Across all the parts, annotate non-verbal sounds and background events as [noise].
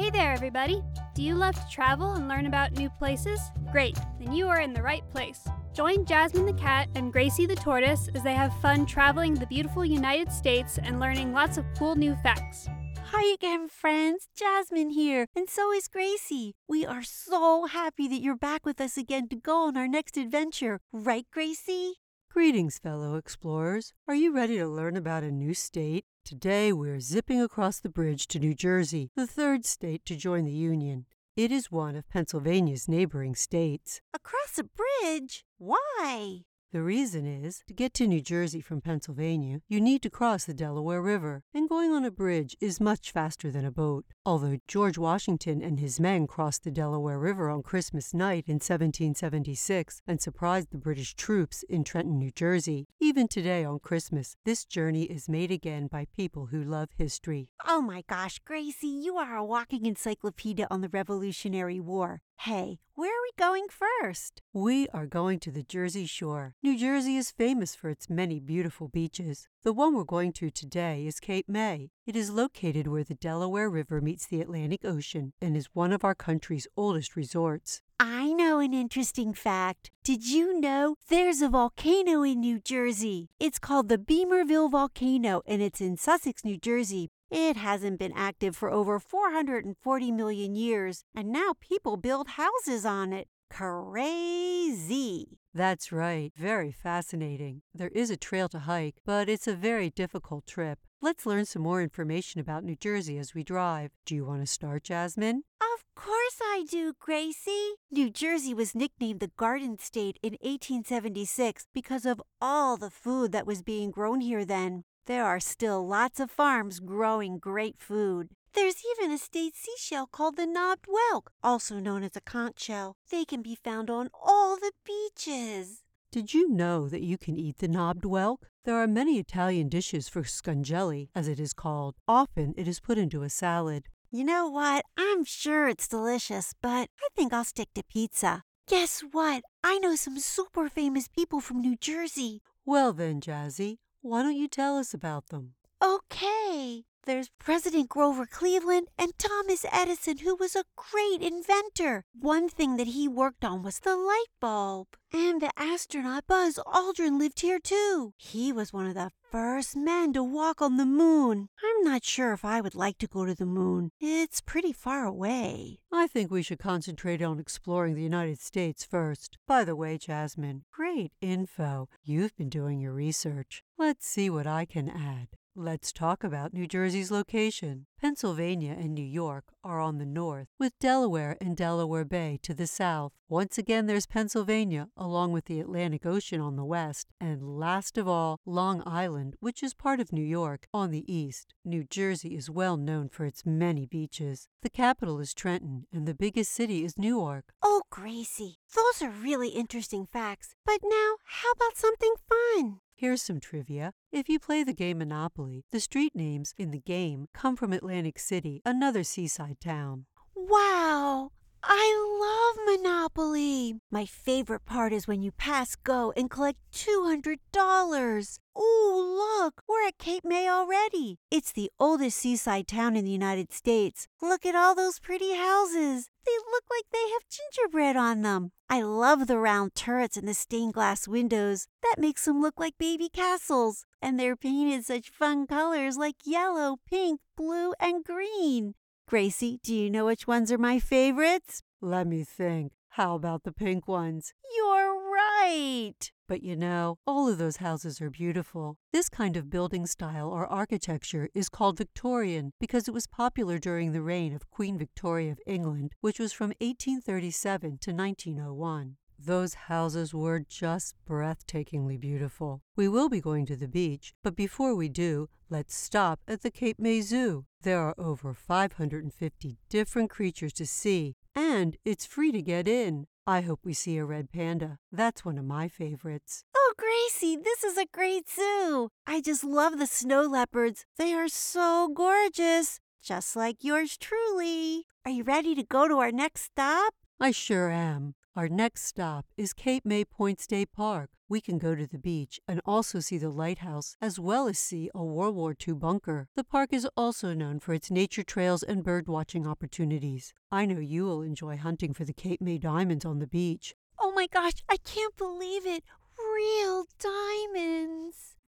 Hey there, everybody! Do you love to travel and learn about new places? Great, then you are in the right place. Join Jasmine the cat and Gracie the tortoise as they have fun traveling the beautiful United States and learning lots of cool new facts. Hi again, friends. Jasmine here, and so is Gracie. We are so happy that you're back with us again to go on our next adventure. Right, Gracie? Greetings, fellow explorers. Are you ready to learn about a new state? Today we're zipping across the bridge to New Jersey, the third state to join the Union. It is one of Pennsylvania's neighboring states. Across a bridge? Why? The reason is, to get to New Jersey from Pennsylvania, you need to cross the Delaware River, and going on a bridge is much faster than a boat. Although George Washington and his men crossed the Delaware River on Christmas night in 1776 and surprised the British troops in Trenton, New Jersey, even today on Christmas, this journey is made again by people who love history. Oh my gosh, Gracie, you are a walking encyclopedia on the Revolutionary War. Hey, where are we going first? We are going to the Jersey Shore. New Jersey is famous for its many beautiful beaches. The one we're going to today is Cape May. It is located where the Delaware River meets the Atlantic Ocean and is one of our country's oldest resorts. I know an interesting fact. Did you know there's a volcano in New Jersey? It's called the Beemerville Volcano and it's in Sussex, New Jersey. It hasn't been active for over 440 million years, and now people build houses on it. Crazy. That's right, very fascinating. There is a trail to hike, but it's a very difficult trip. Let's learn some more information about New Jersey as we drive. Do you want to start, Jasmine? Of course I do, Gracie. New Jersey was nicknamed the Garden State in 1876 because of all the food that was being grown here then. There are still lots of farms growing great food. There's even a state seashell called the knobbed whelk, also known as a conch shell. They can be found on all the beaches. Did you know that you can eat the knobbed whelk? There are many Italian dishes for scungilli, as it is called. Often it is put into a salad. You know what? I'm sure it's delicious, but I think I'll stick to pizza. Guess what? I know some super famous people from New Jersey. Well then, Jazzy, why don't you tell us about them? Okay. There's President Grover Cleveland and Thomas Edison, who was a great inventor. One thing that he worked on was the light bulb. And the astronaut Buzz Aldrin lived here too. He was one of the first men to walk on the moon. I'm not sure if I would like to go to the moon. It's pretty far away. I think we should concentrate on exploring the United States first. By the way, Jasmine, great info. You've been doing your research. Let's see what I can add. Let's talk about New Jersey's location. Pennsylvania and New York are on the north, with Delaware and Delaware Bay to the south. Once again, there's Pennsylvania, along with the Atlantic Ocean on the west, and last of all, Long Island, which is part of New York, on the east. New Jersey is well known for its many beaches. The capital is Trenton, and the biggest city is Newark. Oh, Gracie, those are really interesting facts. But now, how about something fun? Here's some trivia. If you play the game Monopoly, the street names in the game come from Atlantic City, another seaside town. Wow! I love Monopoly. My favorite part is when you pass go and collect $200. Ooh, look, at Cape May already. It's the oldest seaside town in the United States. Look at all those pretty houses. They look like they have gingerbread on them. I love the round turrets and the stained glass windows. That makes them look like baby castles. And they're painted such fun colors like yellow, pink, blue, and green. Gracie, do you know which ones are my favorites? Let me think. How about the pink ones? You're right. But you know, all of those houses are beautiful. This kind of building style or architecture is called Victorian because it was popular during the reign of Queen Victoria of England, which was from 1837 to 1901. Those houses were just breathtakingly beautiful. We will be going to the beach, but before we do, let's stop at the Cape May Zoo. There are over 550 different creatures to see, and it's free to get in. I hope we see a red panda. That's one of my favorites. Oh, Gracie, this is a great zoo. I just love the snow leopards. They are so gorgeous, just like yours truly. Are you ready to go to our next stop? I sure am. Our next stop is Cape May Point State Park. We can go to the beach and also see the lighthouse, as well as see a World War II bunker. The park is also known for its nature trails and bird watching opportunities. I know you will enjoy hunting for the Cape May diamonds on the beach. Oh my gosh, I can't believe it! Real diamonds!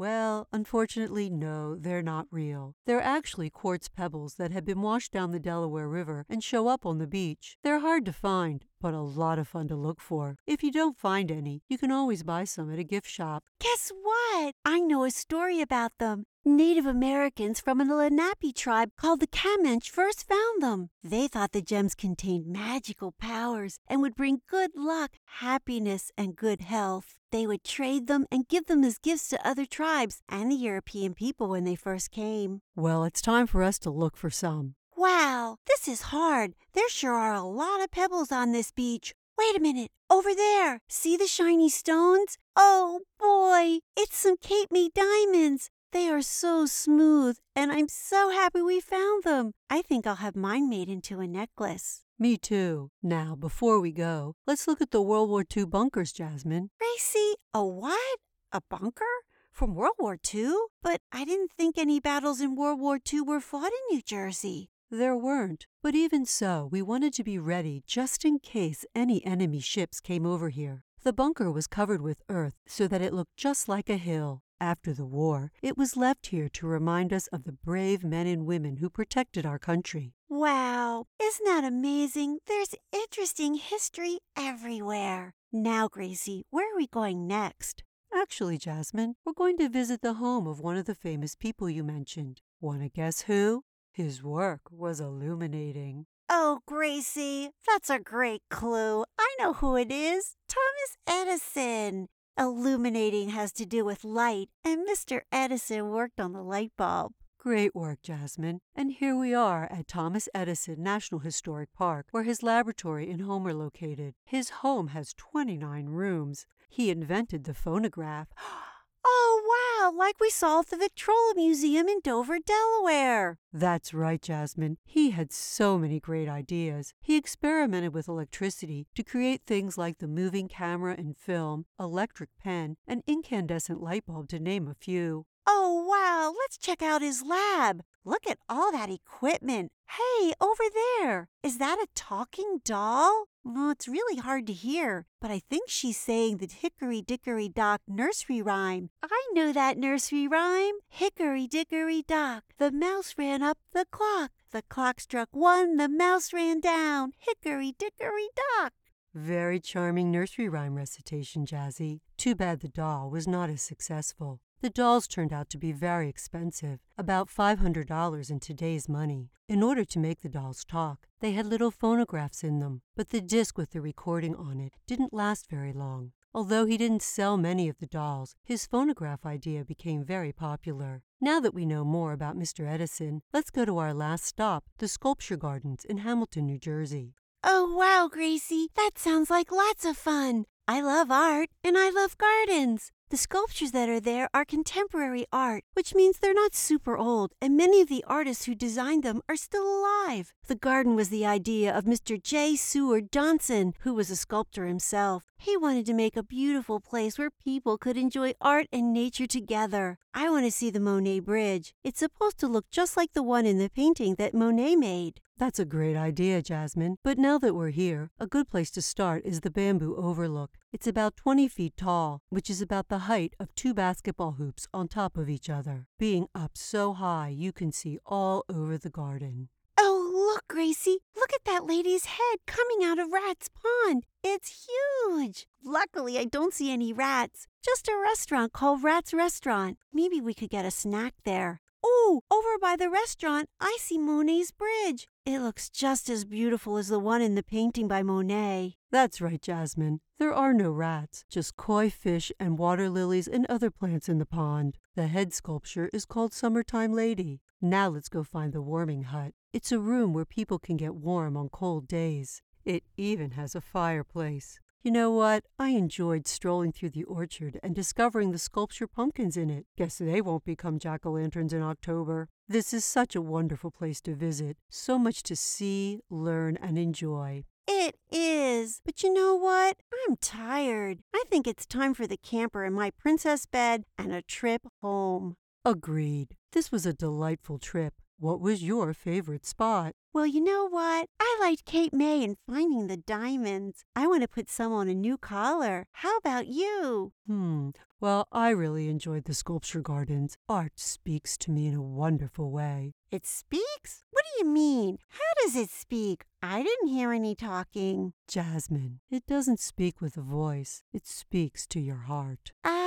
Well, unfortunately, no, they're not real. They're actually quartz pebbles that have been washed down the Delaware River and show up on the beach. They're hard to find, but a lot of fun to look for. If you don't find any, you can always buy some at a gift shop. Guess what? I know a story about them. Native Americans from an Lenape tribe called the Camanche first found them. They thought the gems contained magical powers and would bring good luck, happiness, and good health. They would trade them and give them as gifts to other tribes and the European people when they first came. Well, it's time for us to look for some. Wow, this is hard. There sure are a lot of pebbles on this beach. Wait a minute, over there. See the shiny stones? Oh boy, it's some Cape May diamonds. They are so smooth, and I'm so happy we found them. I think I'll have mine made into a necklace. Me too. Now, before we go, let's look at the World War II bunkers, Jasmine. Gracie, a what? A bunker? From World War II? But I didn't think any battles in World War II were fought in New Jersey. There weren't, but even so, we wanted to be ready just in case any enemy ships came over here. The bunker was covered with earth so that it looked just like a hill. After the war, it was left here to remind us of the brave men and women who protected our country. Wow, isn't that amazing? There's interesting history everywhere. Now, Gracie, where are we going next? Actually, Jasmine, we're going to visit the home of one of the famous people you mentioned. Want to guess who? His work was illuminating. Oh, Gracie, that's a great clue. I know who it is Thomas Edison. Illuminating has to do with light, and Mr. Edison worked on the light bulb. Great work, Jasmine. And here we are at Thomas Edison National Historic Park, where his laboratory and home are located. His home has 29 rooms. He invented the phonograph. [gasps] Ah, Oh, wow, like we saw at the Victrola Museum in Dover, Delaware. That's right, Jasmine. He had so many great ideas. He experimented with electricity to create things like the moving camera and film, electric pen, and incandescent light bulb, to name a few. Oh, wow, let's check out his lab. Look at all that equipment. Hey, over there. Is that a talking doll? Well, it's really hard to hear, but I think she's saying the Hickory Dickory Dock nursery rhyme. I know that nursery rhyme. Hickory Dickory Dock, the mouse ran up the clock. The clock struck one, the mouse ran down. Hickory Dickory Dock. Very charming nursery rhyme recitation, Jazzy. Too bad the doll was not as successful. The dolls turned out to be very expensive, about $500 in today's money. In order to make the dolls talk, they had little phonographs in them, but the disc with the recording on it didn't last very long. Although he didn't sell many of the dolls, his phonograph idea became very popular. Now that we know more about Mr. Edison, let's go to our last stop, the Sculpture Gardens in Hamilton, New Jersey. Oh, wow, Gracie, that sounds like lots of fun. I love art and I love gardens. The sculptures that are there are contemporary art, which means they're not super old, and many of the artists who designed them are still alive. The garden was the idea of Mr. J. Seward Johnson, who was a sculptor himself. He wanted to make a beautiful place where people could enjoy art and nature together. I want to see the Monet Bridge. It's supposed to look just like the one in the painting that Monet made. That's a great idea, Jasmine. But now that we're here, a good place to start is the bamboo overlook. It's about 20 feet tall, which is about the height of two basketball hoops on top of each other. Being up so high, you can see all over the garden. Oh, look, Gracie. Look at that lady's head coming out of Rat's Pond. It's huge. Luckily, I don't see any rats. Just a restaurant called Rat's Restaurant. Maybe we could get a snack there. Oh, over by the restaurant, I see Monet's bridge. It looks just as beautiful as the one in the painting by Monet. That's right, Jasmine. There are no rats, just koi fish and water lilies and other plants in the pond. The head sculpture is called Summertime Lady. Now let's go find the warming hut. It's a room where people can get warm on cold days. It even has a fireplace. You know what? I enjoyed strolling through the orchard and discovering the sculpture pumpkins in it. Guess they won't become jack o' lanterns in October. This is such a wonderful place to visit. So much to see, learn, and enjoy. It is. is. But you know what? I'm tired. I think it's time for the camper and my princess bed and a trip home. Agreed. This was a delightful trip. What was your favorite spot? Well, you know what? I liked Cape May and finding the diamonds. I want to put some on a new collar. How about you? Hmm. Well, I really enjoyed the sculpture gardens. Art speaks to me in a wonderful way. It speaks? What do you mean? How does it speak? I didn't hear any talking. Jasmine, it doesn't speak with a voice, it speaks to your heart. Oh,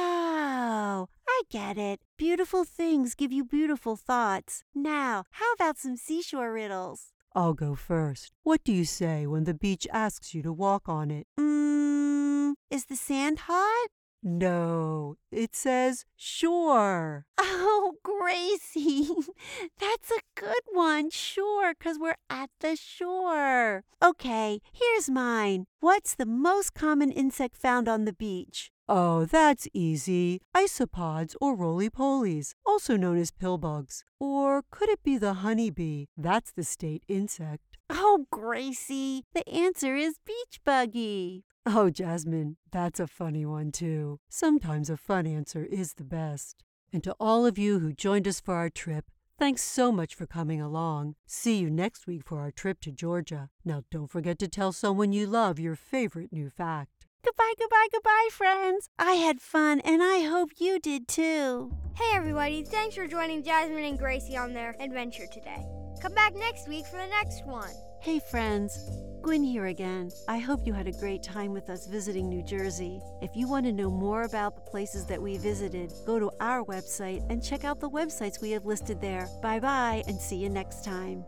Get it. Beautiful things give you beautiful thoughts. Now, how about some seashore riddles? I'll go first. What do you say when the beach asks you to walk on it? Mmm, is the sand hot? No, it says sure. Oh, [laughs] Gracie, [laughs] that's a good one. Sure, 'cause we're at the shore. Okay, here's mine. What's the most common insect found on the beach? Oh, that's easy. Isopods or roly polies, also known as pillbugs. Or could it be the honeybee? That's the state insect. Oh, Gracie, the answer is beach buggy. Oh, Jasmine, that's a funny one too. Sometimes a fun answer is the best. And to all of you who joined us for our trip, thanks so much for coming along. See you next week for our trip to Georgia. Now, don't forget to tell someone you love your favorite new fact. Goodbye, goodbye, goodbye, friends. I had fun, and I hope you did too. Hey, everybody, thanks for joining Jasmine and Gracie on their adventure today. Come back next week for the next one. Hey, friends. Gwen here again. I hope you had a great time with us visiting New Jersey. If you want to know more about the places that we visited, go to our website and check out the websites we have listed there. Bye bye, and see you next time.